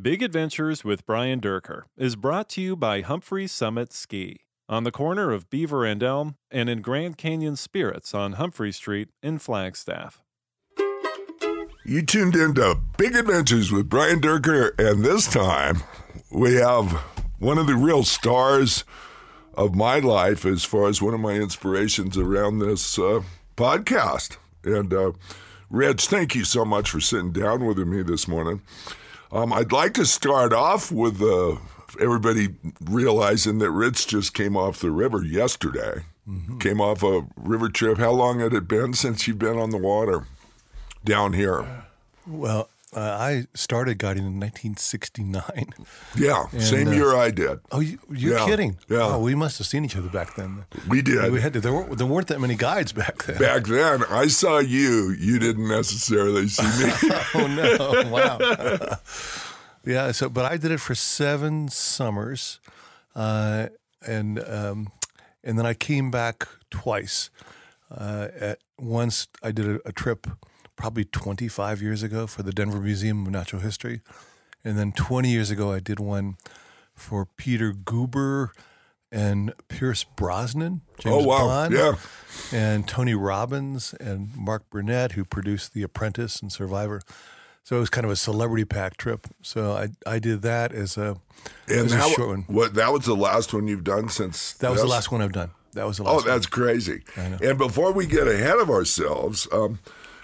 Big Adventures with Brian Durker is brought to you by Humphrey Summit Ski on the corner of Beaver and Elm and in Grand Canyon Spirits on Humphrey Street in Flagstaff. You tuned into Big Adventures with Brian Durker, and this time we have one of the real stars of my life as far as one of my inspirations around this uh, podcast. And uh, Rich, thank you so much for sitting down with me this morning. Um, I'd like to start off with uh, everybody realizing that Rich just came off the river yesterday. Mm-hmm. Came off a river trip. How long had it been since you've been on the water down here? Well, uh, I started guiding in 1969. Yeah, and, same uh, year I did. Oh, you, are yeah, kidding? Yeah, oh, we must have seen each other back then. We did. We had to. There weren't, there weren't that many guides back then. Back then, I saw you. You didn't necessarily see me. oh no! Wow. yeah. So, but I did it for seven summers, uh, and um, and then I came back twice. Uh, at once, I did a, a trip probably 25 years ago for the Denver Museum of Natural History. And then 20 years ago, I did one for Peter Guber and Pierce Brosnan, James oh, wow. Bond, yeah. and Tony Robbins and Mark Burnett, who produced The Apprentice and Survivor. So it was kind of a celebrity pack trip. So I I did that as a, and as that, a short one. What that was the last one you've done since. That was the last one I've done. That was the last. Oh, that's one. crazy! And before we get ahead of ourselves, um,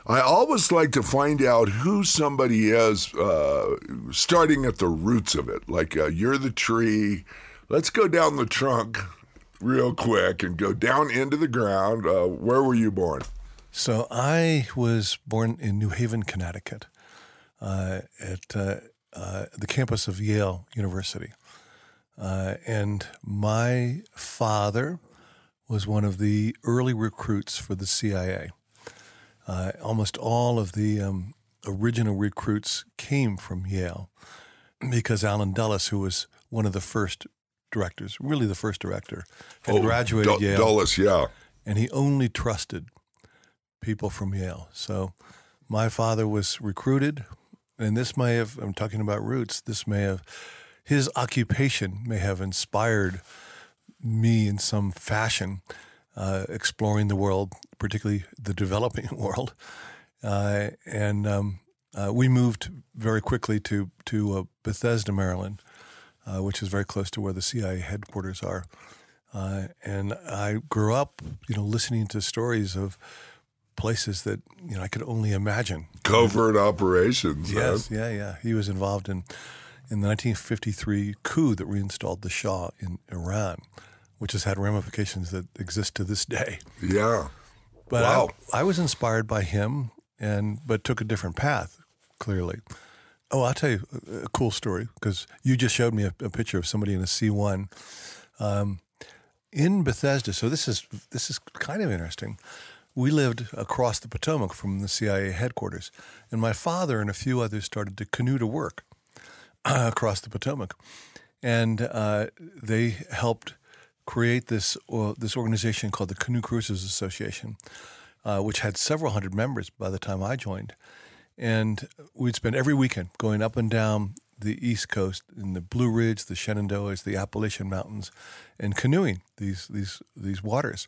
I always like to find out who somebody is, uh, starting at the roots of it. Like uh, you're the tree. Let's go down the trunk real quick and go down into the ground. Uh, where were you born? So I was born in New Haven, Connecticut, uh, at uh, uh, the campus of Yale University. and my father was one of the early recruits for the CIA. Uh, almost all of the um, original recruits came from Yale because Allen Dulles, who was one of the first directors, really the first director, had oh, graduated D- Yale. Dulles, yeah. And he only trusted people from Yale. So my father was recruited, and this may have, I'm talking about roots, this may have, his occupation may have inspired me in some fashion uh, exploring the world, particularly the developing world. Uh, and um, uh, we moved very quickly to to uh, Bethesda, Maryland, uh, which is very close to where the CIA headquarters are. Uh, and I grew up, you know, listening to stories of places that you know I could only imagine. Covert operations. Yes, huh? yeah, yeah. He was involved in in the 1953 coup that reinstalled the Shah in Iran which has had ramifications that exist to this day. Yeah. But wow. I, I was inspired by him, and but took a different path. Clearly. Oh, I'll tell you a cool story because you just showed me a, a, picture of somebody in a C one um, in Bethesda. So this is this is kind of interesting. We lived across the Potomac from the CIA headquarters, and my father and a few others started to canoe to work uh, across the Potomac, and uh, they helped create this uh, this organization called the Canoe Cruisers Association, uh, which had several hundred members by the time I joined, and we'd spend every weekend going up and down the East Coast in the Blue Ridge, the Shenandoahs, the Appalachian Mountains, and canoeing these these these waters.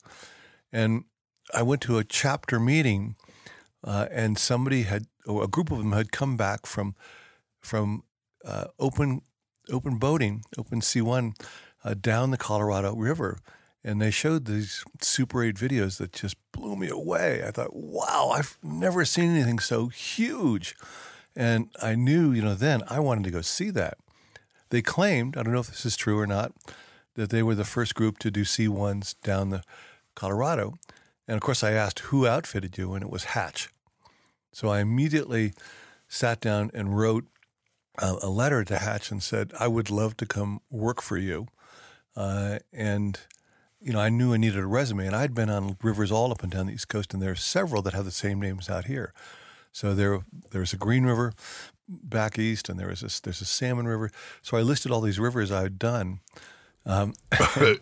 And I went to a chapter meeting, uh, and somebody had, or a group of them had come back from from uh, open open boating, open sea one uh, down the Colorado River. And they showed these Super 8 videos that just blew me away. I thought, wow, I've never seen anything so huge. And I knew, you know, then I wanted to go see that. They claimed, I don't know if this is true or not, that they were the first group to do C1s down the Colorado. And of course, I asked who outfitted you, and it was Hatch. So I immediately sat down and wrote a, a letter to Hatch and said, I would love to come work for you. Uh, and you know, I knew I needed a resume, and I'd been on rivers all up and down the East Coast, and there are several that have the same names out here. So there, there's a Green River back east, and there is a, there's a Salmon River. So I listed all these rivers I had done. Um,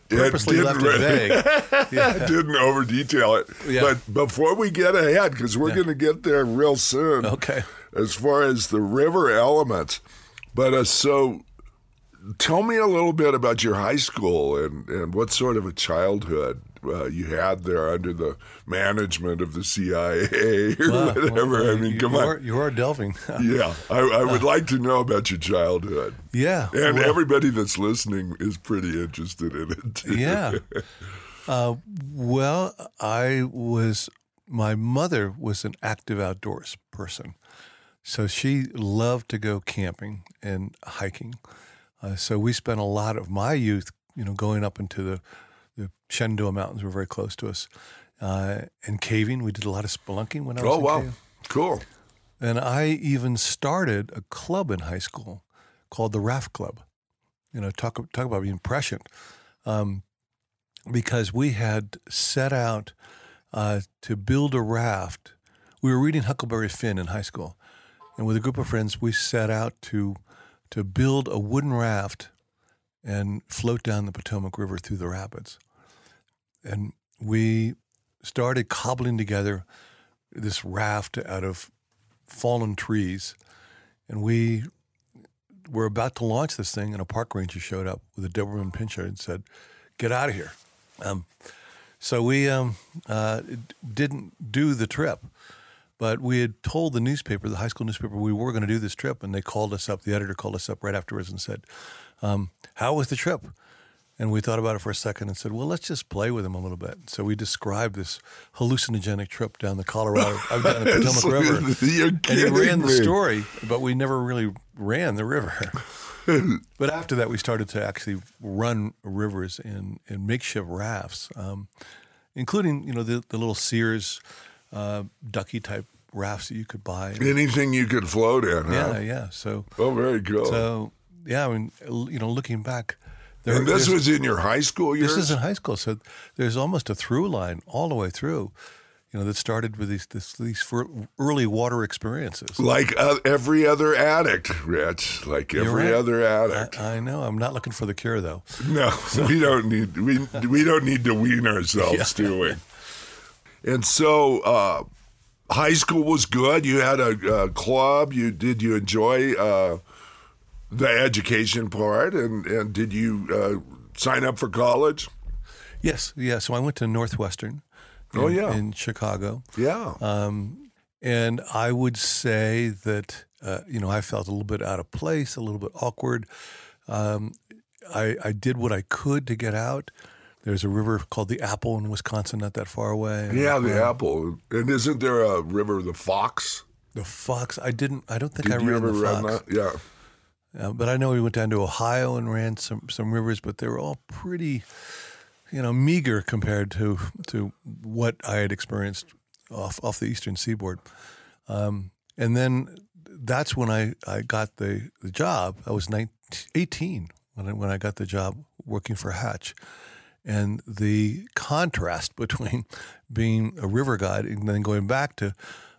purposely left it vague. Yeah. didn't over detail it. Yeah. But before we get ahead, because we're yeah. going to get there real soon. Okay. As far as the river elements, But uh, so, tell me a little bit about your high school and, and what sort of a childhood uh, you had there under the management of the CIA or whatever. well, I mean, you, come you on. Are, you are delving. Yeah, I, I would like to know about your childhood. yeah. And well- everybody that's listening is pretty interested in it. too. Yeah. Uh, well, I was, my mother was an active outdoors person. So she loved to go camping and hiking. Uh, so we spent a lot of my youth, you know, going up into the, the Shenandoah Mountains were very close to us. Uh, and caving, we did a lot of spelunking when I was Oh, wow. cave. Cool. And I even started a club in high school called the Raft Club. You know, talk talk about being prescient, um, because we had set out uh, to build a raft. We were reading Huckleberry Finn in high school, and with a group of friends, we set out to to build a wooden raft and float down the Potomac River through the rapids. And we started cobbling together this raft out of fallen trees, and we were about to launch this thing, and a park ranger showed up with a Doberman pinscher and said, "Get out of here." Um, so we um, uh, didn't do the trip, but we had told the newspaper, the high school newspaper, we were going to do this trip, and they called us up. The editor called us up right afterwards and said, um, "How was the trip?" And we thought about it for a second and said, well, let's just play with him a little bit. So we described this hallucinogenic trip down the Colorado, uh, down the Potomac River. And he ran the me. story, but we never really ran the river. but after that, we started to actually run rivers in, in makeshift rafts, um, including, you know, the, the little Sears uh, ducky type rafts that you could buy. Anything you could float in, huh? Yeah, yeah. So, Oh, very cool. so yeah, I mean, you know, looking back, there, and this was in your high school years? this is in high school, so there's almost a through line all the way through. You know, that started with these this, these early water experiences. like uh, every other addict, Rich. Like every right. other addict. I, I know. I'm not looking for the cure, though. No, we don't need we we don't need to wean ourselves, do we? And so, uh, high school was good. You had a, a club. You did you enjoy uh, the education part, and and did you uh, sign up for college? Yes, yeah. So I went to Northwestern. In, Oh, yeah. in Chicago, Yeah. um, and I would say that uh, you know I felt a little bit out of place, a little bit awkward. Um, I, I did what I could to get out. There's a river called the Apple in Wisconsin, not that far away. yeah, the Apple. And isn't there a river, the Fox? The Fox. I didn't. I don't think Did I ran ever the Fox. that? Yeah. Uh, but I know we went down to Ohio and ran some some rivers, but they were all pretty, you know, meager compared to to what I had experienced off off the eastern seaboard. Um, and then that's when I, I got the, the job. I was 19, 18 when I, when I got the job working for Hatch. And the contrast between being a river guide and then going back to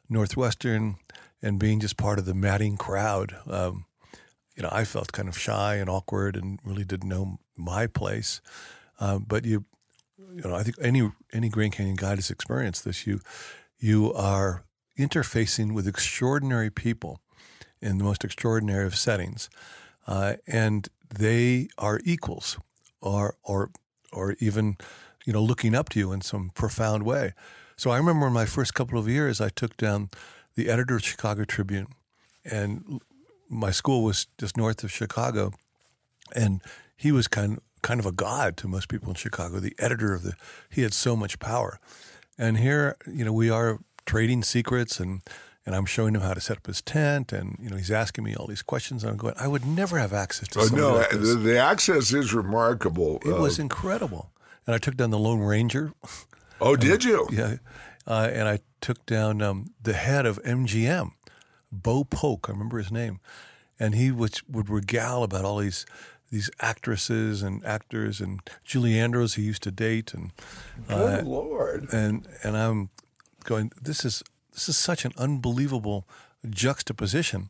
Northwestern and being just part of the matting crowd, um, you know, I felt kind of shy and awkward and really didn't know my place. Um, but you, you know, I think any any Grand Canyon guide has experienced this. You you are interfacing with extraordinary people in the most extraordinary of settings, uh, and they are equals, or or or even, you know, looking up to you in some profound way. So I remember in my first couple of years, I took down the editor of Chicago Tribune, and my school was just north of Chicago, and he was kind kind of a god to most people in Chicago. The editor of the he had so much power, and here you know we are trading secrets and. And I'm showing him how to set up his tent, and you know he's asking me all these questions. And I'm going, I would never have access to Oh, no, like the, the access is remarkable. It Uh, was incredible. And I took down the Lone Ranger. oh, did you? Yeah. Uh, and I took down um, the head of MGM, Bo Polk. I remember his name. And he was, would regale about all these these actresses and actors and Julie Andrews he used to date. And, uh, Good Lord. and, and I'm going, this is, this is such an unbelievable juxtaposition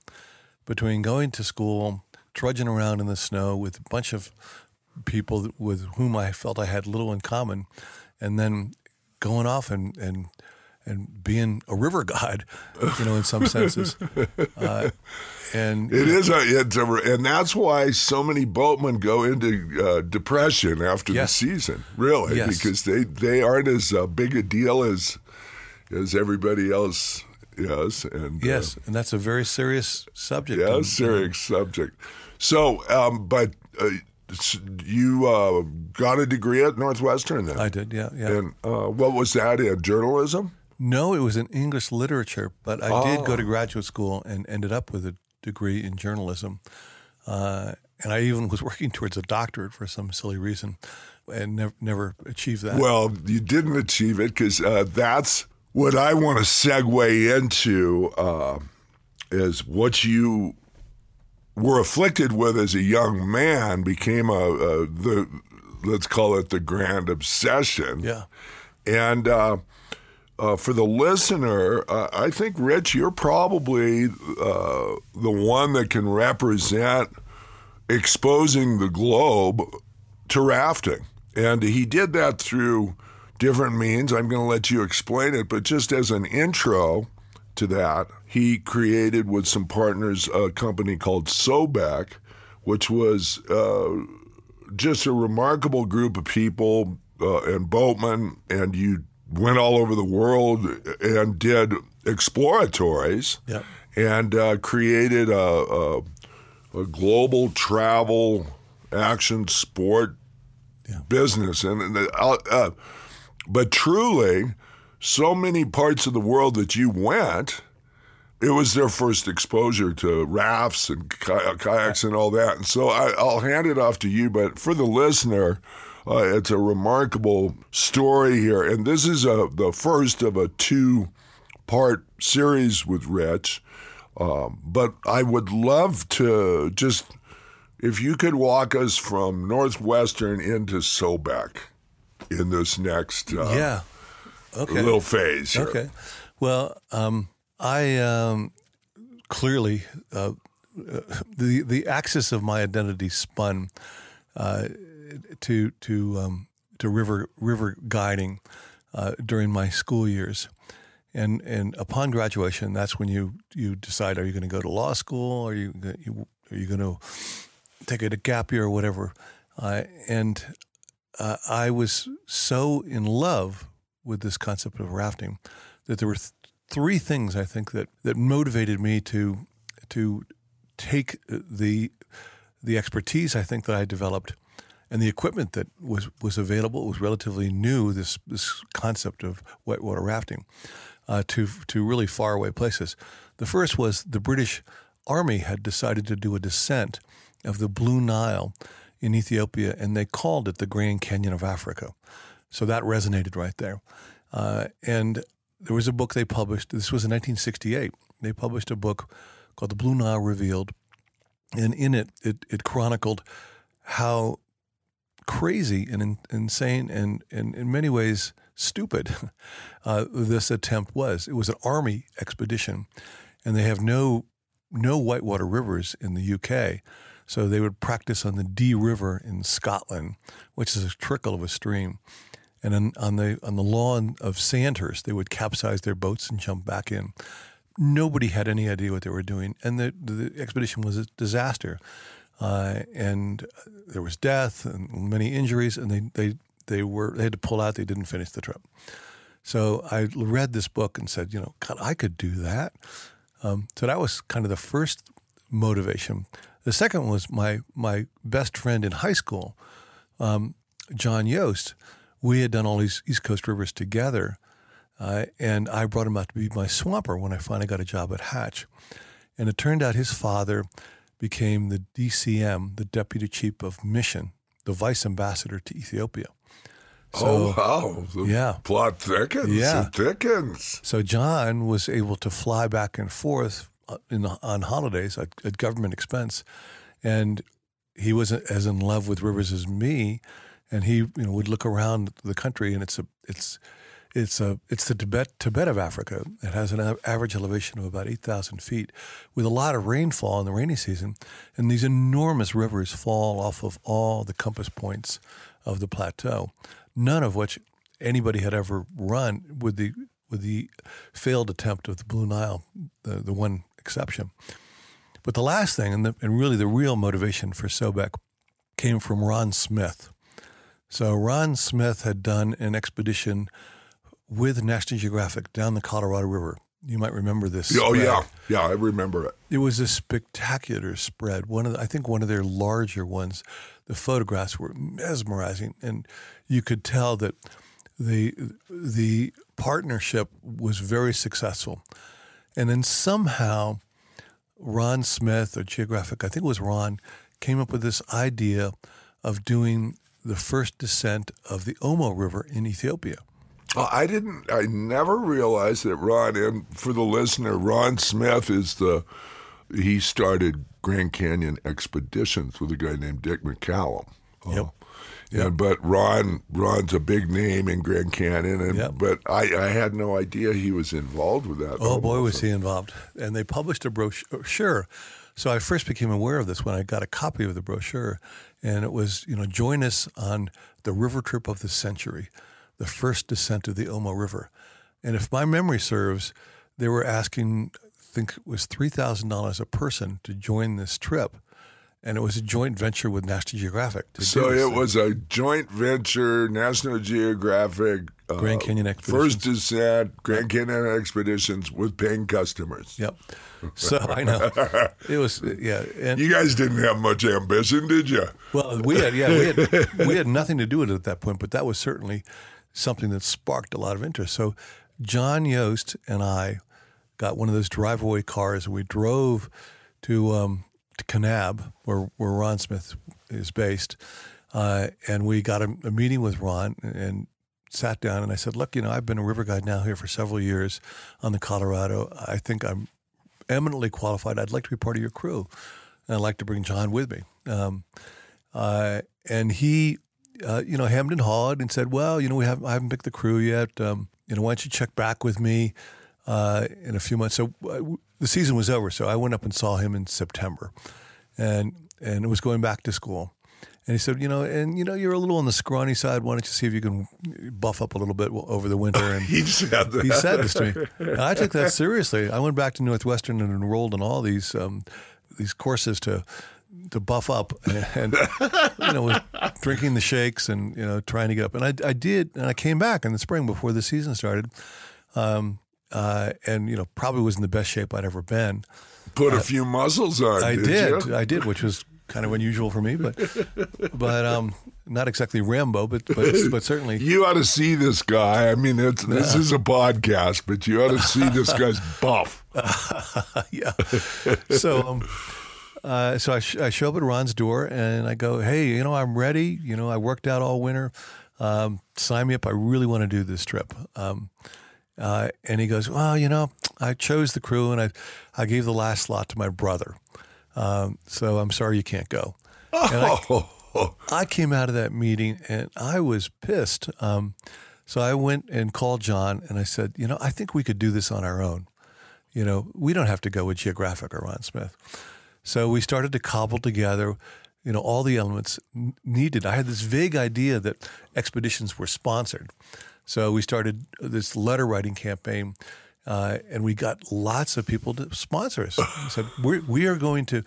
between going to school, trudging around in the snow with a bunch of people with whom I felt I had little in common, and then going off and and and being a river god, you know, in some senses. Uh, and It is a, it's a, and that's why so many boatmen go into uh, depression after Yes. the season, really, Yes. because they, they aren't as uh, big a deal as as everybody else is. And uh, yes, and that's a very serious subject. yeah, And- serious subject. So, um, but uh, you uh, got a degree at Northwestern then, I did, yeah, yeah. and uh, what was that in journalism? No, it was in English literature, but I did go to Oh. graduate school and ended up with a degree in journalism. Uh, and I even was working towards a doctorate for some silly reason and never, never achieved that. Well, you didn't achieve it because uh, that's what I want to segue into uh, is what you were afflicted with as a young man became a, a the let's call it the grand obsession. yeah. And uh, uh, for the listener, uh, I think Rich, you're probably uh, the one that can represent exposing the globe to rafting. And he did that through different means. I'm going to let you explain it, but just as an intro to that, he created with some partners a company called Sobek, which was uh, just a remarkable group of people uh, and boatmen, and you went all over the world and did exploratories Yeah. and uh, created a, a, a global travel action sport Yeah. business. And, and uh, uh, but truly, so many parts of the world that you went, it was their first exposure to rafts and kayaks and all that. And so I, I'll hand it off to you. But for the listener, uh, it's a remarkable story here, and this is a the first of a two part series with Rich. Um, but I would love to just if you could walk us from Northwestern into Sobek in this next uh, yeah. Okay. little phase. Here. Okay. Well, um, I um, clearly uh, the the axis of my identity spun uh, to to um, to river river guiding uh, during my school years, and and upon graduation, that's when you you decide are you going to go to law school, are you you are you going to take a gap year or whatever, uh, and uh, I was so in love with this concept of rafting that there were th- three things I think that that motivated me to to take the the expertise I think that I developed and the equipment that was was available it was relatively new this this concept of whitewater rafting uh, to to really faraway places. The first was the British Army had decided to do a descent of the Blue Nile in Ethiopia, and they called it the Grand Canyon of Africa. So that resonated right there. Uh, and there was a book they published. This was in 1968. They published a book called The Blue Nile Revealed, and in it, it, it chronicled how crazy and in, insane and, and in many ways stupid uh, this attempt was. It was an army expedition, and they have no no whitewater rivers in the UK. So they would practice on the Dee River in Scotland, which is a trickle of a stream. And then on the on the lawn of Sandhurst, they would capsize their boats and jump back in. Nobody had any idea what they were doing, and the, the expedition was a disaster. Uh, and there was death and many injuries, and they, they they were they had to pull out. They didn't finish the trip. So I read this book and said, you know, God, I could do that. Um, so that was kind of the first motivation. The second was my my best friend in high school, um, John Yost. We had done all these East Coast rivers together, uh, and I brought him out to be my swamper when I finally got a job at Hatch. And it turned out his father became the DCM, the Deputy Chief of Mission, the Vice Ambassador to Ethiopia. oh wow! The yeah. plot thickens. Yeah. it thickens. So John was able to fly back and forth in, on holidays at, at government expense, and he wasn't as in love with rivers as me. And he, you know, would look around the country, and it's a, it's, it's a, it's the Tibet, Tibet of Africa. It has an average elevation of about eight thousand feet, with a lot of rainfall in the rainy season, and these enormous rivers fall off of all the compass points of the plateau, none of which anybody had ever run with the with the failed attempt of the Blue Nile, the, the one exception. But the last thing, and, the, and really the real motivation for Sobek, came from Ron Smith. So Ron Smith had done an expedition with National Geographic down the Colorado River. You might remember this. Oh spread. yeah, yeah, I remember it. It was a spectacular spread. One of the, I think one of their larger ones. The photographs were mesmerizing, and you could tell that the the partnership was very successful. And then somehow, Ron Smith or Geographic, I think it was Ron, came up with this idea of doing the first descent of the Omo River in Ethiopia. Oh, I didn't. I never realized that Ron. And for the listener, Ron Smith is the. He started Grand Canyon expeditions with a guy named Dick McCallum. Yep. Uh, Yeah, but Ron Ron's a big name in Grand Canyon, and Yep. but I, I had no idea he was involved with that. Oh boy, was he involved! And they published a brochure. Uh, so I first became aware of this when I got a copy of the brochure, and it was you know join us on the river trip of the century, the first descent of the Omo River, and if my memory serves, they were asking, I think it was three thousand dollars a person to join this trip, and it was a joint venture with National Geographic. To So it thing. was a joint venture, National Geographic, uh, Grand Canyon Expeditions. First Descent, Grand Canyon Expeditions with paying customers. Yep. So I know it was yeah, and You guys didn't have much ambition, did you? Well, we had yeah, we had we had nothing to do with it at that point, but that was certainly something that sparked a lot of interest. So John Yost and I got one of those drive-away cars, and we drove to um, to Kanab, where where Ron Smith is based, uh, and we got a, a meeting with Ron and sat down. And I said, "Look, you know, I've been a river guide now here for several years on the Colorado. I think I'm eminently qualified. I'd like to be part of your crew, and I'd like to bring John with me." Um, uh, and he, uh, you know, hemmed and hawed and said, "Well, you know, we haven't I haven't picked the crew yet. Um, you know, why don't you check back with me uh, in a few months?" So uh, w- the season was over, so I went up and saw him in September, and and it was going back to school. And he said, you know, and you know, you're a little on the scrawny side. Why don't you see if you can buff up a little bit over the winter? And He said that. he said this to me. And I took that seriously. I went back to Northwestern and enrolled in all these um, these courses to to buff up, and you know, was drinking the shakes and you know trying to get up. And I, I did, and I came back in the spring before the season started, um, uh, and you know, probably was in the best shape I'd ever been. Put a few muscles on. I did. did? I did, which was kind of unusual for me, but but um, not exactly Rambo, but but but certainly You ought to see this guy. I mean, it's, this is a podcast, but you ought to see this guy's buff. yeah. So, um, uh, so I, sh- I show up at Ron's door and I go, "Hey, you know, I'm ready. You know, I worked out all winter. Um, sign me up. I really want to do this trip." Um, uh, and he goes, "Well, you know, I chose the crew and I, I gave the last slot to my brother. Um, so I'm sorry you can't go." And I, Oh, I came out of that meeting and I was pissed. Um, so I went and called John and I said, you know, I think we could do this on our own. You know, we don't have to go with Geographic or Ron Smith. So we started to cobble together, you know, all the elements needed. I had this vague idea that expeditions were sponsored. So we started this letter writing campaign, uh, and we got lots of people to sponsor us. We said, We're, we are going to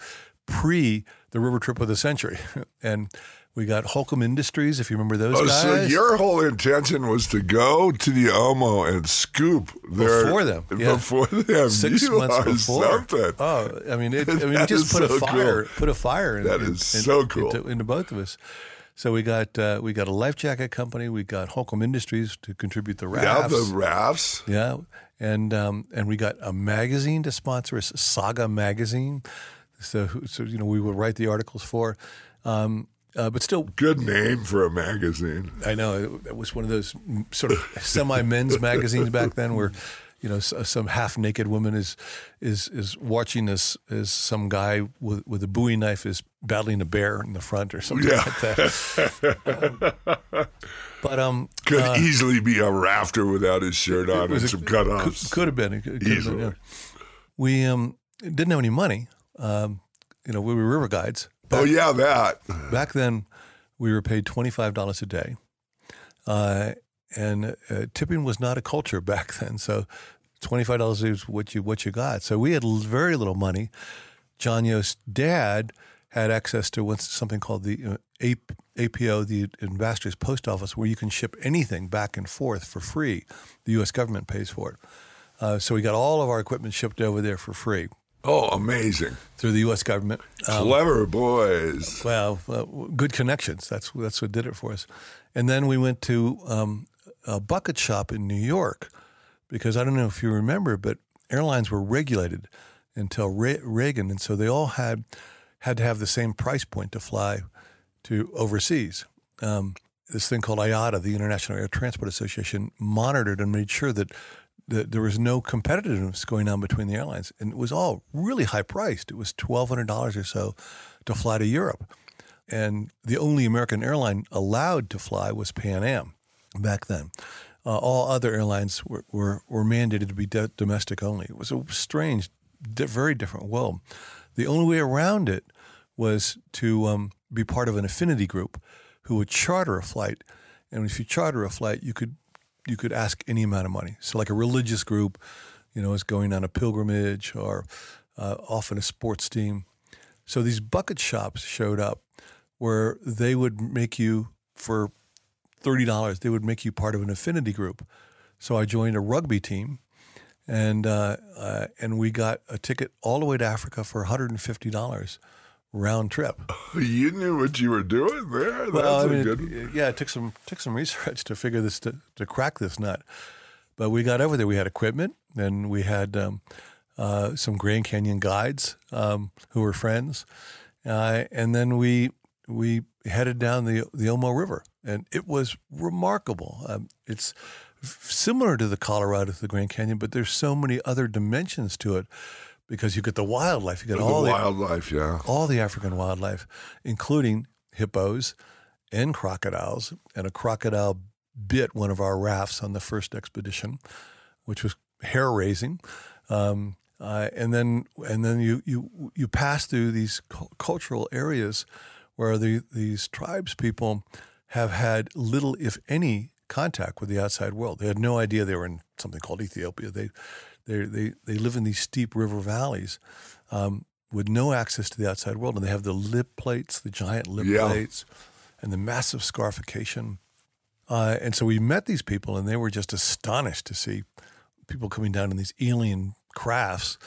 pre the river trip of the century. And we got Holcomb Industries, if you remember those oh, guys. so your whole intention was to go to the Omo and scoop their, Before them, yeah. Before them, Six you months before. something. Oh, I mean, it, I mean, we just put a fire, cool. put a fire. In, That is in- so cool. into, into both of us. So we got uh, we got a life jacket company. We got Holcomb Industries to contribute the rafts. yeah, the rafts. Yeah, and um, and we got a magazine to sponsor us, Saga magazine. So so you know we would write the articles for, um, uh, but still, Good name for a magazine. I know it, it was one of those sort of semi men's magazines back then where. You know, some half-naked woman is is is watching as as some guy with with a Bowie knife is battling a bear in the front or something Yeah. like that. Um, but um, Could easily be a rafter without his shirt on and a- some cutoffs. Could, could have been. It could, could have been, Easily. yeah. We um, didn't have any money. Um, you know, we were river guides. oh yeah, that. Back then, we were paid twenty five dollars a day, uh, and uh, tipping was not a culture back then. So twenty five dollars is what you what you got. So we had l- very little money. John Yost's dad had access to what's something called the uh, AP, APO, the Ambassador's Post Office, where you can ship anything back and forth for free. The U.S. government pays for it. Uh, so we got all of our equipment shipped over there for free Oh, amazing. through the U.S. government. Clever boys. Well, uh, good connections. That's that's what did it for us. And then we went to um, a bucket shop in New York because I don't know if you remember, but airlines were regulated until Re- Reagan, and so they all had had to have the same price point to fly to overseas. Um, this thing called IATA, the International Air Transport Association, monitored and made sure that that there was no competitiveness going on between the airlines, and it was all really high priced. It was twelve hundred dollars or so to fly to Europe, and the only American airline allowed to fly was Pan Am back then. Uh, all other airlines were, were, were mandated to be do- domestic only. It was a strange, di- very different world. The only way around it was to um, be part of an affinity group who would charter a flight, and if you charter a flight, you could you could ask any amount of money. So, like a religious group, you know, is going on a pilgrimage or uh, often a sports team. So these bucket shops showed up where they would make you for thirty dollars. They would make you part of an affinity group. So I joined a rugby team, and uh, uh, and we got a ticket all the way to Africa for one hundred and fifty dollars round trip. You knew what you were doing there. That's Well, I a mean, good. yeah, it took some took some research to figure this to, to crack this nut. But we got over there. We had equipment, and we had um, uh, some Grand Canyon guides um, who were friends, uh, and then we we headed down the the Omo River, and it was remarkable. Um, it's similar to the Colorado to the Grand Canyon, but there's so many other dimensions to it because you get the wildlife, you get all the wildlife, yeah. all the African wildlife, including hippos and crocodiles. And a crocodile bit one of our rafts on the first expedition, which was hair raising. Um, uh, and then and then you you you pass through these cu- cultural areas where the, these tribes people have had little, if any, contact with the outside world. They had no idea they were in something called Ethiopia. They they they they live in these steep river valleys um, with no access to the outside world, and they have the lip plates, the giant lip Yeah. plates, and the massive scarification. Uh, and so we met these people, and they were just astonished to see people coming down in these alien crafts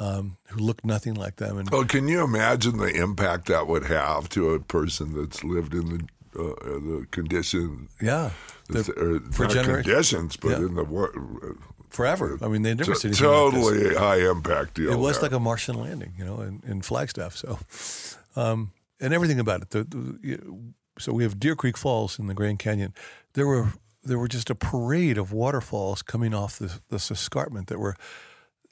um, who looked nothing like them. And Well, can you imagine the impact that would have to a person that's lived in the uh, uh, the condition, yeah, the- or for genera- conditions, but Yeah. in the war, forever. I mean, they never seen anything like totally high impact deal. It was there. like a Martian landing, you know, in, in Flagstaff. So, um, and everything about it. The, the, so we have Deer Creek Falls in the Grand Canyon. There were there were just a parade of waterfalls coming off this, this escarpment that were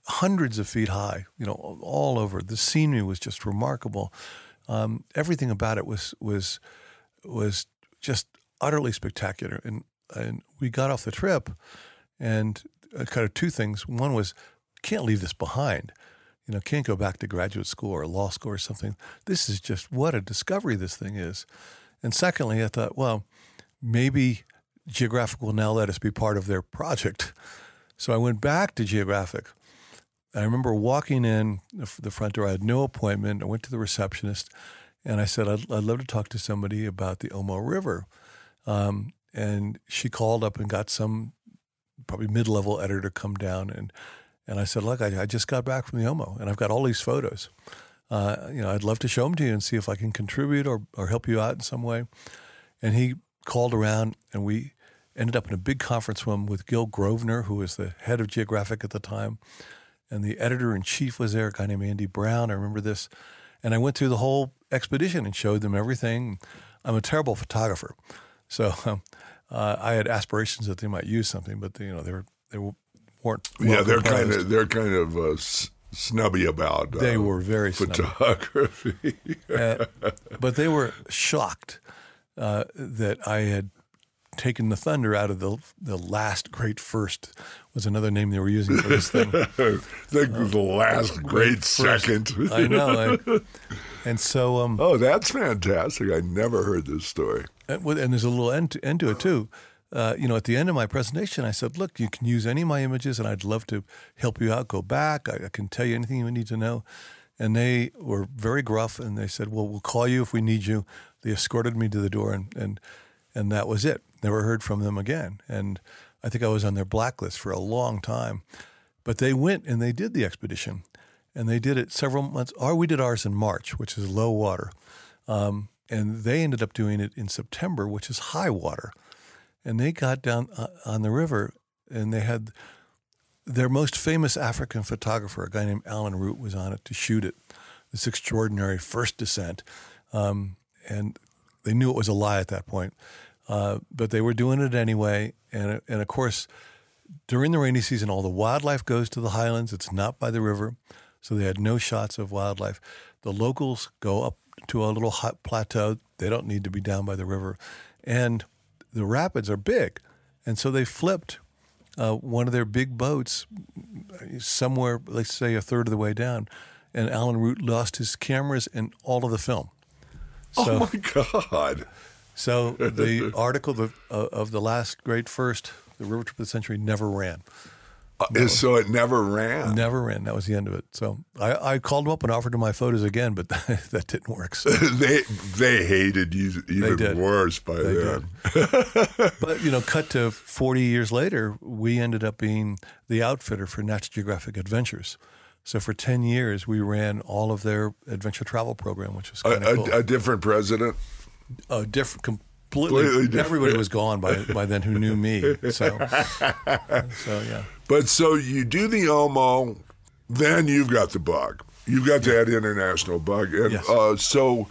hundreds of feet high. You know, all over. The scenery was just remarkable. Um, everything about it was was was just utterly spectacular. And and we got off the trip, and kind of two things. One was can't leave this behind. You know, can't go back to graduate school or law school or something. This is just what a discovery this thing is. And secondly, I thought, well, maybe Geographic will now let us be part of their project. So I went back to Geographic. I remember walking in the front door. I had no appointment. I went to the receptionist and I said, I'd, I'd love to talk to somebody about the Omo River. Um, and she called up and got some probably mid level editor to come down. And, and I said, Look, I, I just got back from the Omo and I've got all these photos. Uh, you know, I'd love to show them to you and see if I can contribute or, or help you out in some way. And he called around and we ended up in a big conference room with Gil Grosvenor, who was the head of Geographic at the time. And the editor in chief was there, a guy named Andy Brown. I remember this. And I went through the whole expedition and showed them everything. I'm a terrible photographer. So um, uh, I had aspirations that they might use something, but you know, they, were, they weren't. well yeah, they're kind of they're kind of uh, s- snubby about. Uh, They were very photography. Uh, but they were shocked uh, that I had taken the thunder out of the the last great first was another name they were using for this thing. the, the last great first. second. I know, I, and so um, Oh, that's fantastic! I never heard this story. and, and there's a little end to, end to it too. uh, you know, at the end of my presentation, I said, "Look, you can use any of my images, and I'd love to help you out. Go back. I, I can tell you anything you need to know." And they were very gruff, and they said, "Well, we'll call you if we need you." They escorted me to the door, and and and that was it. Never heard from them again. And I think I was on their blacklist for a long time. But they went and they did the expedition, and they did it several months. Or we did ours in March, which is low water, um, and they ended up doing it in September, which is high water. And they got down uh, on the river, and they had their most famous African photographer, a guy named Alan Root, was on it to shoot it. This extraordinary first descent, um, and they knew it was a lie at that point, uh, but they were doing it anyway. And and of course, during the rainy season, all the wildlife goes to the highlands. It's not by the river, so they had no shots of wildlife. The locals go up to a little hot plateau. They don't need to be down by the river, and the rapids are big, and so they flipped uh, one of their big boats somewhere, let's say a third of the way down, and Alan Root lost his cameras and all of the film. So, oh my God! So the article of, uh, of the last great first, the river trip of the century, never ran. Uh, so it never ran. Never ran. That was the end of it. So I, I called them up and offered him my photos again, but that didn't work. So. they they hated you even worse by they then. but you know, cut to forty years later, we ended up being the outfitter for National Geographic Adventures. So for ten years, we ran all of their adventure travel program, which was kind of cool. A different president. A different, completely, completely different. everybody was gone by by then who knew me. So, so yeah. But so you do the Omo, then you've got the bug. You've got that international bug. And yes. uh, so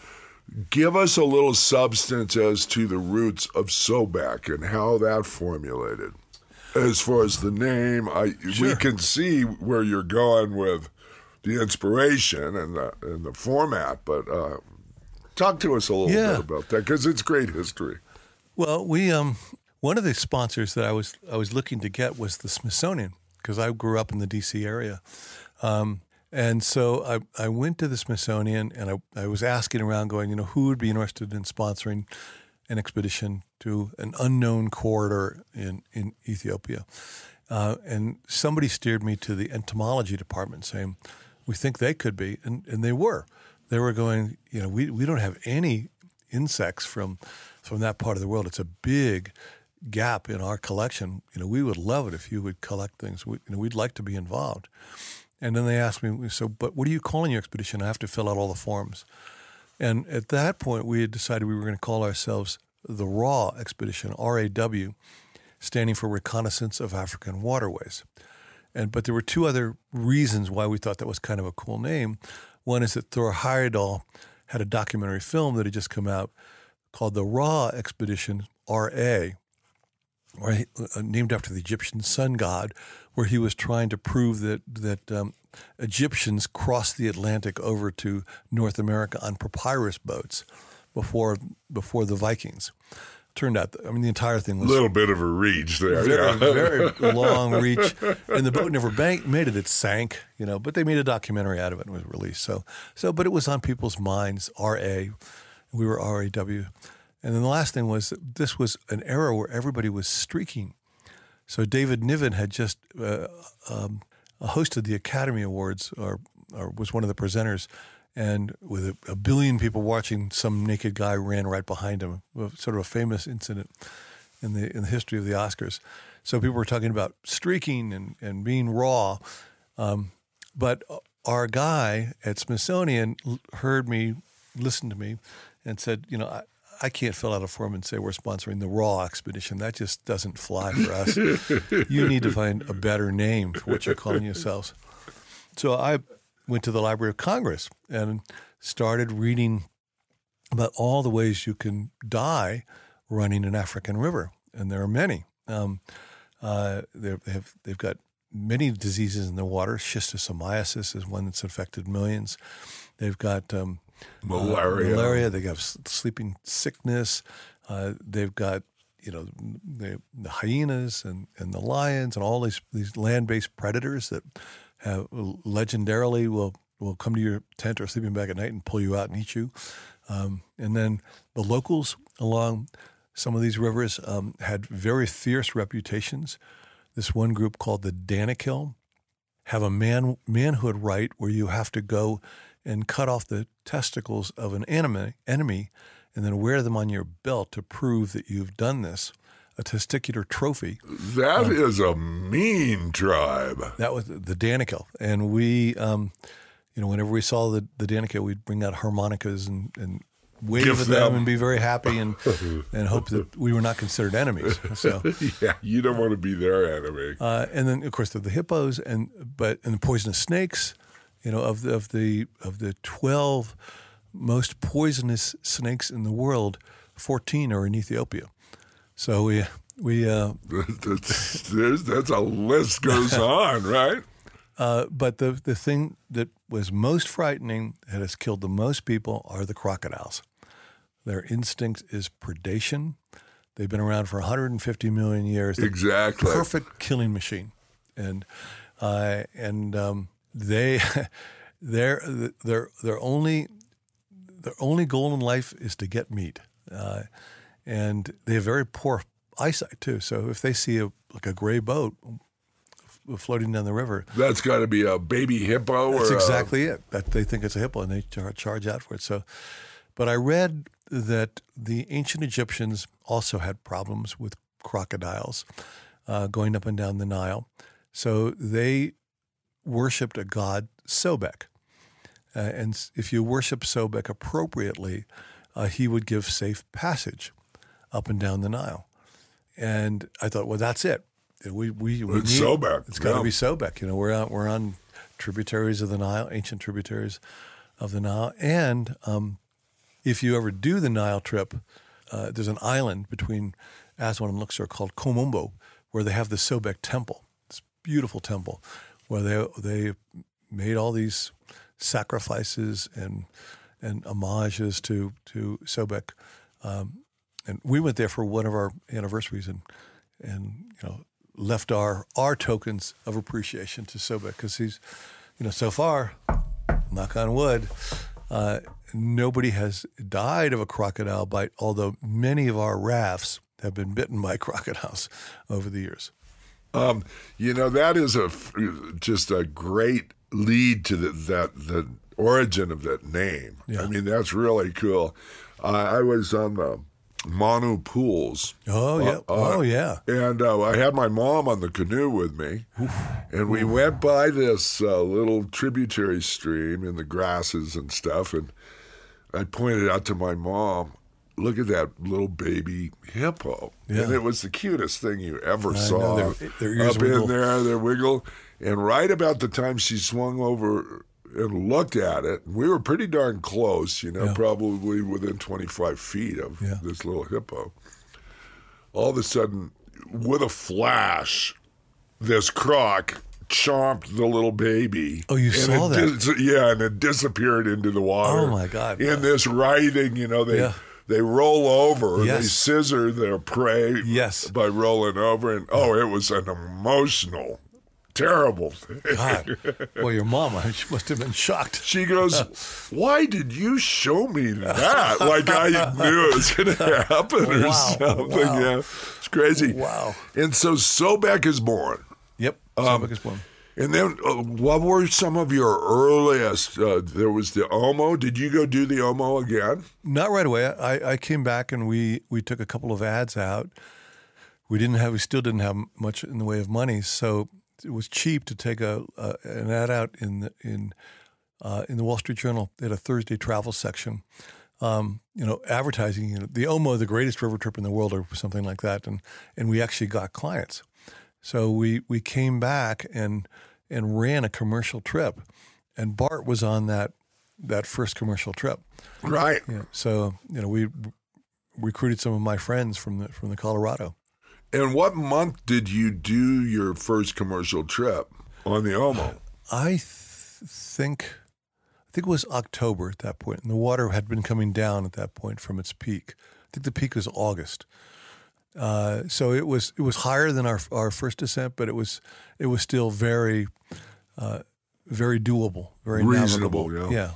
give us a little substance as to the roots of Sobek and how that formulated. As far as the name, I sure. we can see where you're going with the inspiration and the, and the format, but uh, talk to us a little yeah. bit about that because it's great history. Well, we um, one of the sponsors that I was I was looking to get was the Smithsonian because I grew up in the D.C. area, um, and so I, I went to the Smithsonian and I, I was asking around, going, you know, who would be interested in sponsoring an expedition to an unknown corridor in in Ethiopia, uh, and somebody steered me to the entomology department, saying, we think they could be, and and they were. They were going, you know, we, we don't have any insects from from that part of the world. It's a big gap in our collection. You know, we would love it if you would collect things. We, you know, we'd like to be involved. And then they asked me, so, but what are you calling your expedition? I have to fill out all the forms. And at that point, we had decided we were going to call ourselves the RAW Expedition, R A W, standing for Reconnaissance of African Waterways. And but there were two other reasons why we thought that was kind of a cool name. One is that Thor Heyerdahl had a documentary film that had just come out called the Ra Expedition, RA, right, uh, named after the Egyptian sun god, where he was trying to prove that that um, Egyptians crossed the Atlantic over to North America on papyrus boats before before the Vikings. Turned out, I mean, the entire thing was a little bit of a reach there, very, yeah. very long reach, and the boat never bank, made it. It sank, you know, but they made a documentary out of it and was released. So, so, but it was on people's minds. R A, we were R A W. And then the last thing was this was an era where everybody was streaking. So David Niven had just uh, um, hosted the Academy Awards, or, or, was one of the presenters, and with a, a, billion people watching, some naked guy ran right behind him. Sort of a famous incident in the in the history of the Oscars. So people were talking about streaking and, and being raw. Um, but our guy at Smithsonian heard me, listened to me, and said, you know, I, I can't fill out a form and say we're sponsoring the Raw expedition. That just doesn't fly for us. you need to find a better name for what you're calling yourselves. So I went to the Library of Congress and started reading about all the ways you can die running an African river, and there are many. Um, uh, they have they've got many diseases in the water. Schistosomiasis is one that's affected millions. They've got um, malaria. Uh, malaria. They have sleeping sickness. Uh, they've got you know the, the, hyenas and, and the lions and all these these land based predators that have legendarily will will come to your tent or sleeping bag at night and pull you out and eat you. Um, and then the locals along Some of these rivers um, had very fierce reputations. This one group called the Danakil have a man manhood right where you have to go and cut off the testicles of an enemy, enemy and then wear them on your belt to prove that you've done this. A testicular trophy. That is a mean tribe. That was the Danakil, and we, um, you know, whenever we saw the the we'd bring out harmonicas and, and wave Give at them. them. and be very happy and and hope that we were not considered enemies. So, yeah, you don't want to be their enemy. uh, and then of course the, the hippos and but and the poisonous snakes. You know, of the of the of the twelve most poisonous snakes in the world, fourteen are in Ethiopia. So we we uh, that's, there's, that's a list goes on, right? Uh, but the the thing that was most frightening that has killed the most people are the crocodiles. Their instinct is predation. They've been around for 150 million years. They're Exactly. perfect killing machine, and uh, and um, they their their their only their only goal in life is to get meat, uh, and they have very poor eyesight too. So if they see a like a gray boat f- floating down the river, That's got to be a baby hippo. that's or a- exactly it. That they think it's a hippo and they char- charge out for it. So, but I read that the ancient Egyptians also had problems with crocodiles uh, going up and down the Nile. So they worshipped a god Sobek, uh, and if you worship Sobek appropriately, uh, he would give safe passage up and down the Nile. And I thought, well, that's it. We we, we It's need- Sobek, It's got to yeah. be Sobek. You know, we're on we're on tributaries of the Nile, ancient tributaries of the Nile, and um, if you ever do the Nile trip, uh, there's an island between Aswan and Luxor called Kom Ombo, where they have the Sobek Temple. This beautiful temple, where they they made all these sacrifices and and homages to to Sobek. Um, and we went there for one of our anniversaries and and you know left our our tokens of appreciation to Sobek because he's you know so far knock on wood uh, nobody has died of a crocodile bite although many of our rafts have been bitten by crocodiles over the years Um, you know that is a just a great lead to the, that the origin of that name. I mean that's really cool. Uh, I was on the Mana Pools. oh yeah uh, oh yeah And uh, I had my mom on the canoe with me, and we went by this uh, little tributary stream in the grasses and stuff. And I pointed out to my mom, "Look at that little baby hippo!" And it was the cutest thing you ever I saw. know, their- their ears up wiggle. in there, they wiggle. And right about the time she swung over and looked at it, we were pretty darn close. You know, Yeah. probably within twenty-five feet of Yeah. this little hippo all of a sudden, with a flash, this croc chomped the little baby. Oh, you saw it that? dis- yeah, and it disappeared into the water. Oh, my God. In this writhing, you know, they Yeah. they roll over, they scissor their prey Yes. by rolling over, and oh, it was an emotional, terrible. God well your mama, she must have been shocked She goes, Why did you show me that? Like I knew it was going to happen or Wow, something. wow. Yeah. It's crazy. Wow. And so Sobek is born. yep Um, Sobek is born. And then uh, what were some of your earliest? Uh, there was the Omo. Did you go do the Omo again? Not right away. I, I came back and we, we took a couple of ads out. We didn't have we still didn't have much in the way of money, so it was cheap to take a, a an ad out in the, in uh, in the Wall Street Journal. They had a Thursday travel section. Um, you know, advertising you know, the Omo, the greatest river trip in the world, or something like that, and and we actually got clients. So we we came back and and ran a commercial trip, and Bart was on that that first commercial trip. Right. Yeah. So you know, we recruited some of my friends from the from the Colorado. And what month did you do your first commercial trip on the Omo? I th- think I think it was October at that point, and the water had been coming down at that point from its peak. I think the peak was August. Uh, so it was it was higher than our our first descent, but it was it was still very uh, very doable, very Reasonable, navigable. yeah. yeah.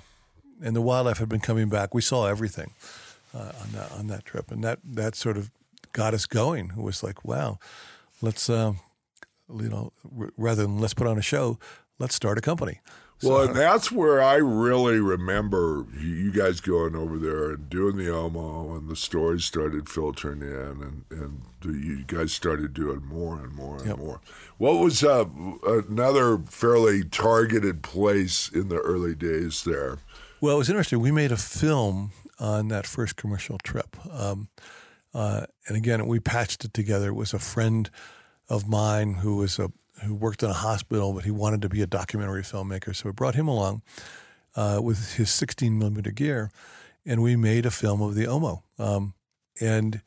And the wildlife had been coming back. We saw everything uh, on that on that trip, and that that sort of got us going. It was like, wow, let's, uh, you know, r- rather than let's put on a show, let's start a company. Well, and that's where I really remember you guys going over there and doing the Omo, and the stories started filtering in, and, and you guys started doing more and more and Yep. more. What was uh, another fairly targeted place in the early days there? Well, it was interesting. We made a film on that first commercial trip. Um, uh, and again, we patched it together. It was a friend of mine who was a who worked in a hospital, but he wanted to be a documentary filmmaker. So we brought him along uh, with his 16 millimeter gear, and we made a film of the Omo. Um, and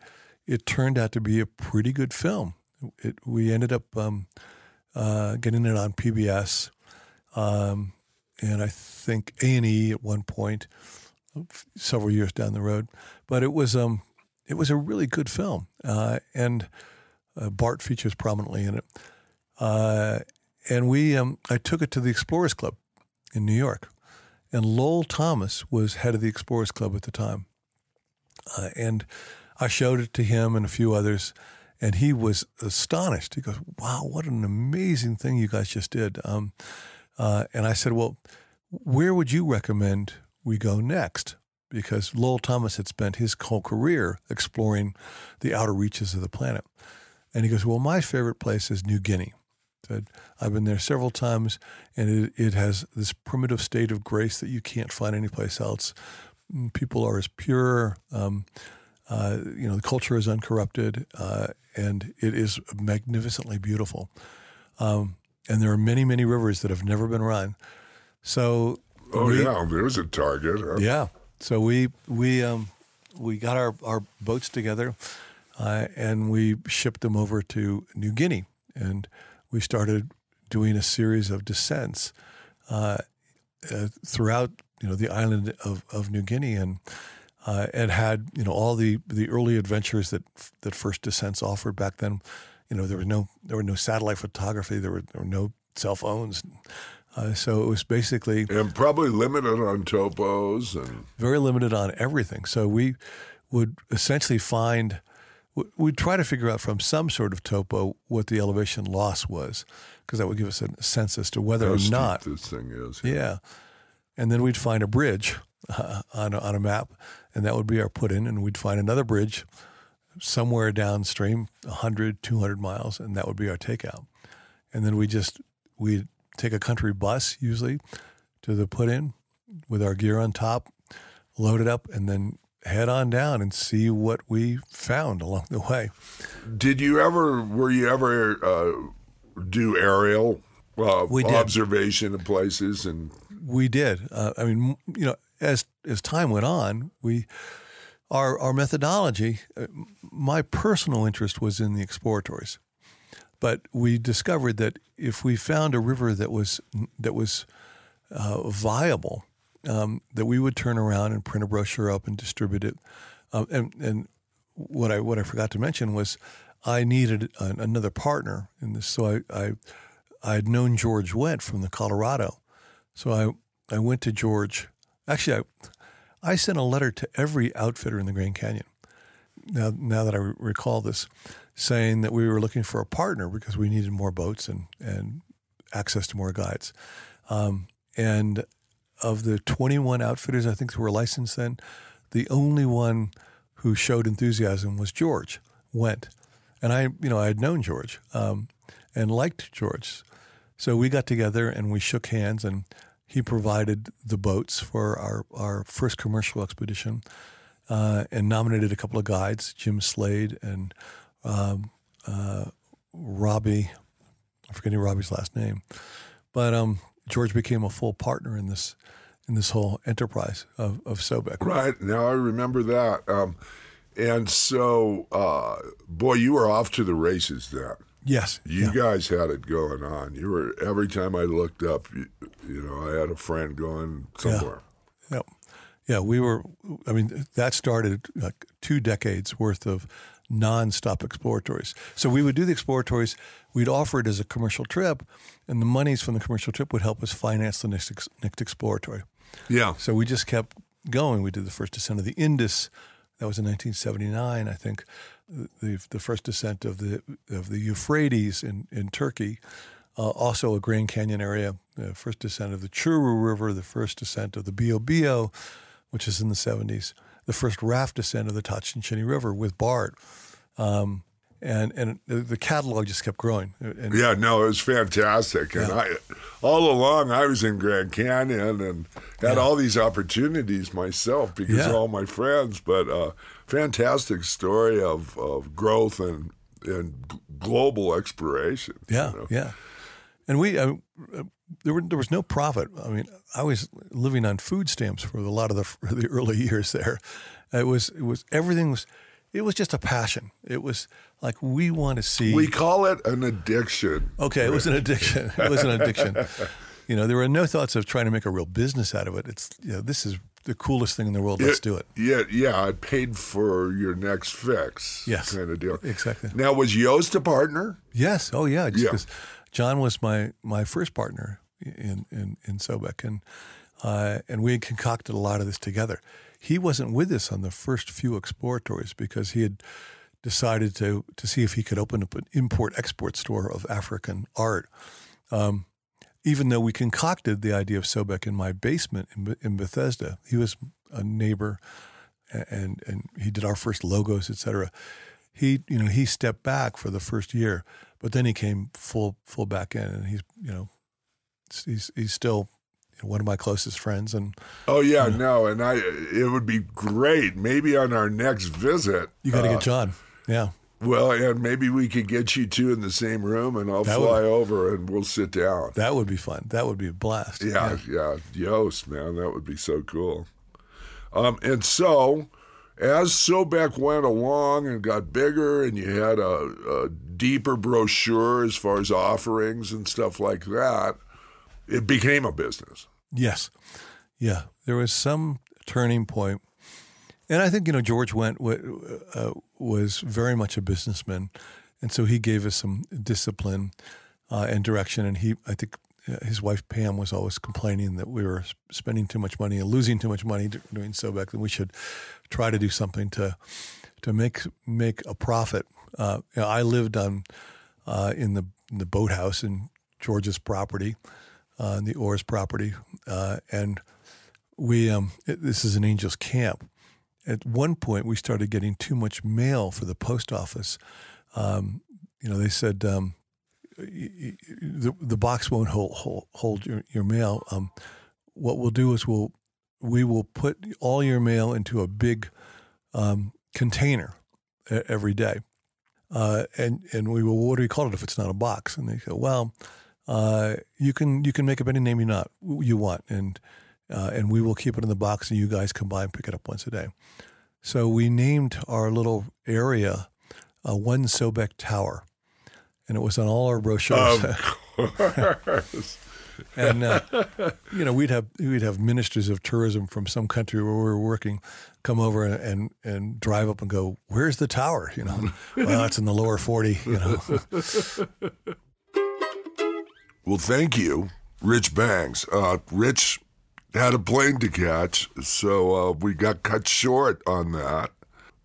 it turned out to be a pretty good film. It, we ended up um, uh, getting it on PBS, um, and I think A and E at one point, several years down the road. But it was um, it was a really good film, uh, and uh, Bart features prominently in it. Uh, and we, um, I took it to the Explorers Club in New York, and Lowell Thomas was head of the Explorers Club at the time, uh, and I showed it to him and a few others, and he was astonished. He goes, "Wow, what an amazing thing you guys just did!" Um, uh, and I said, "Well, where would you recommend we go next?" Because Lowell Thomas had spent his whole career exploring the outer reaches of the planet. And he goes, Well, my favorite place is New Guinea. Said, I've been there several times, and it, it has this primitive state of grace that you can't find anyplace else. Mm, People are as pure. Um, uh, you know, the culture is uncorrupted, uh, and it is magnificently beautiful. Um, and there are many, many rivers that have never been run. So, Oh we- yeah, there's a target. huh? yeah. So we we um, we got our, our boats together, uh, and we shipped them over to New Guinea, and we started doing a series of descents uh, uh, throughout you know the island of, of New Guinea, and uh, and had you know all the, the early adventures that that first descents offered back then. You know there was no there were no satellite photography, there were, there were no cell phones. Uh, so it was basically And probably limited on topos and very limited on everything. So we would essentially find, we'd try to figure out from some sort of topo what the elevation loss was, because that would give us a sense as to whether how or not. this thing is. Yeah. And then we'd find a bridge uh, on, a, on a map, and that would be our put in. And we'd find another bridge somewhere downstream, 100, 200 miles, and that would be our takeout. And then we just, we'd take a country bus usually to the put in with our gear on top, load it up, and then head on down and see what we found along the way. Did you ever? Were you ever uh, do aerial uh, We did. observation of places? And We did. Uh, I mean, you know, as as time went on, we our our methodology. Uh, my personal interest was in the exploratories, but we discovered that if we found a river that was that was uh, viable, um, that we would turn around and print a brochure up and distribute it. Um, and and what I what I forgot to mention was I needed an, another partner in this, so I I I had known George Wendt from the Colorado, so I I went to George. Actually, I I sent a letter to every outfitter in the Grand Canyon. Now now that I re- recall this, saying that we were looking for a partner because we needed more boats and and access to more guides. Um, and of the 21 outfitters I think who were licensed then, the only one who showed enthusiasm was George Wendt, and I, you know, I had known George um, and liked George, so we got together and we shook hands, and he provided the boats for our our first commercial expedition, uh, and nominated a couple of guides, Jim Slade and um, uh, Robbie. I'm forgetting Robbie's last name, but um, George became a full partner in this in this whole enterprise of, of Sobek. right now, I remember that. Um, and so, uh, boy, you were off to the races then. Yes, You yeah. guys had it going on. You were every time I looked up, you, you know, I had a friend going somewhere. Yeah. Yeah, we were, I mean, that started like two decades worth of nonstop exploratories. So we would do the exploratories, we'd offer it as a commercial trip, and the monies from the commercial trip would help us finance the next, ex- next exploratory. Yeah. So we just kept going. We did the first descent of the Indus. That was in 1979, I think. the the first descent of the of the Euphrates in in Turkey, uh, also a Grand Canyon area. The first descent of the Churu River, the first descent of the Biobío, which is in the 70s, the first raft descent of the Tatshenshini River with Bart. Um, and and the catalog just kept growing. And yeah, no, it was fantastic. And yeah. I, all along, I was in Grand Canyon and had yeah. all these opportunities myself because yeah. of all my friends. But uh, fantastic story of, of growth and and global exploration. Yeah, you know? yeah. And we, uh, there, were, there was no profit. I mean, I was living on food stamps for a lot of the, the early years there. It was, it was, everything was, it was just a passion. It was like we want to see. We call it an addiction. Okay, it was an addiction. It was an addiction. you know, there were no thoughts of trying to make a real business out of it. It's you know, this is the coolest thing in the world. Let's do it. Yeah, yeah. I paid for your next fix. Yes, kind of deal. Exactly. Now, was Yost a partner? Yes. Oh, yeah. yeah. John was my my first partner in in in Sobek, and uh, and we had concocted a lot of this together. He wasn't with us on the first few exploratories because he had decided to to see if he could open up an import export store of African art. Um, even though we concocted the idea of Sobek in my basement in, in Bethesda, he was a neighbor, and and he did our first logos, etc. He you know he stepped back for the first year, but then he came full full back in, and he's you know he's he's still one of my closest friends and oh yeah you know, no and i it would be great maybe on our next visit you got to uh, get john yeah. Well, and maybe we could get you two in the same room, and I'll that fly would, over and we'll sit down. That would be fun. That would be a blast. Yeah, yeah, yeah. Yost, man, that would be so cool. Um, and so, as Sobek went along and got bigger, and you had a, a deeper brochure as far as offerings and stuff like that, it became a business. Yes, yeah. There was some turning point and I think you know George Wendt uh, was very much a businessman, and so he gave us some discipline uh, and direction. And he, I think, his wife Pam was always complaining that we were spending too much money and losing too much money doing Sobek, and we should try to do something to to make make a profit. Uh, you know, I lived on uh, in the in the boathouse in George's property, uh, in the Oars property, and we um, it, this is an Angels camp at one point we started getting too much mail for the post office. Um, you know, they said um, the the box won't hold hold, hold your, your mail. Um, what we'll do is we'll we will put all your mail into a big um, container every day, uh, and and we will what do we call it if it's not a box? And they go, well, uh, you can you can make up any name you not you want, and uh, and we will keep it in the box, and you guys come by and pick it up once a day. So we named our little area uh, One Sobek Tower, and it was on all our brochures. Of course. and uh, you know we'd have we'd have ministers of tourism from some country where we were working come over and, and, and drive up and go, "Where's the tower?" You know, well, it's in the lower forty. You know. well, thank you, Rich Bangs. Uh, Rich had a plane to catch, so uh, we got cut short on that.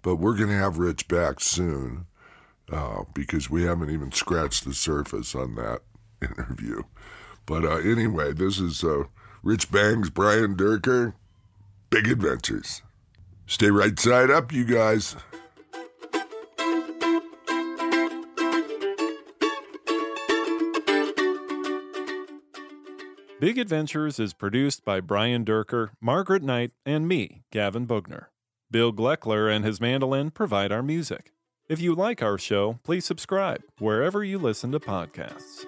But we're going to have Rich back soon uh, because we haven't even scratched the surface on that interview. But uh, anyway, this is uh, Rich Bangs, Brian Dierker, Big Adventures. Stay right side up, you guys. Big Adventures is produced by Brian Dierker, Margaret Knight, and me, Gavin Bogner. Bill Gleckler and his mandolin provide our music. If you like our show, please subscribe wherever you listen to podcasts.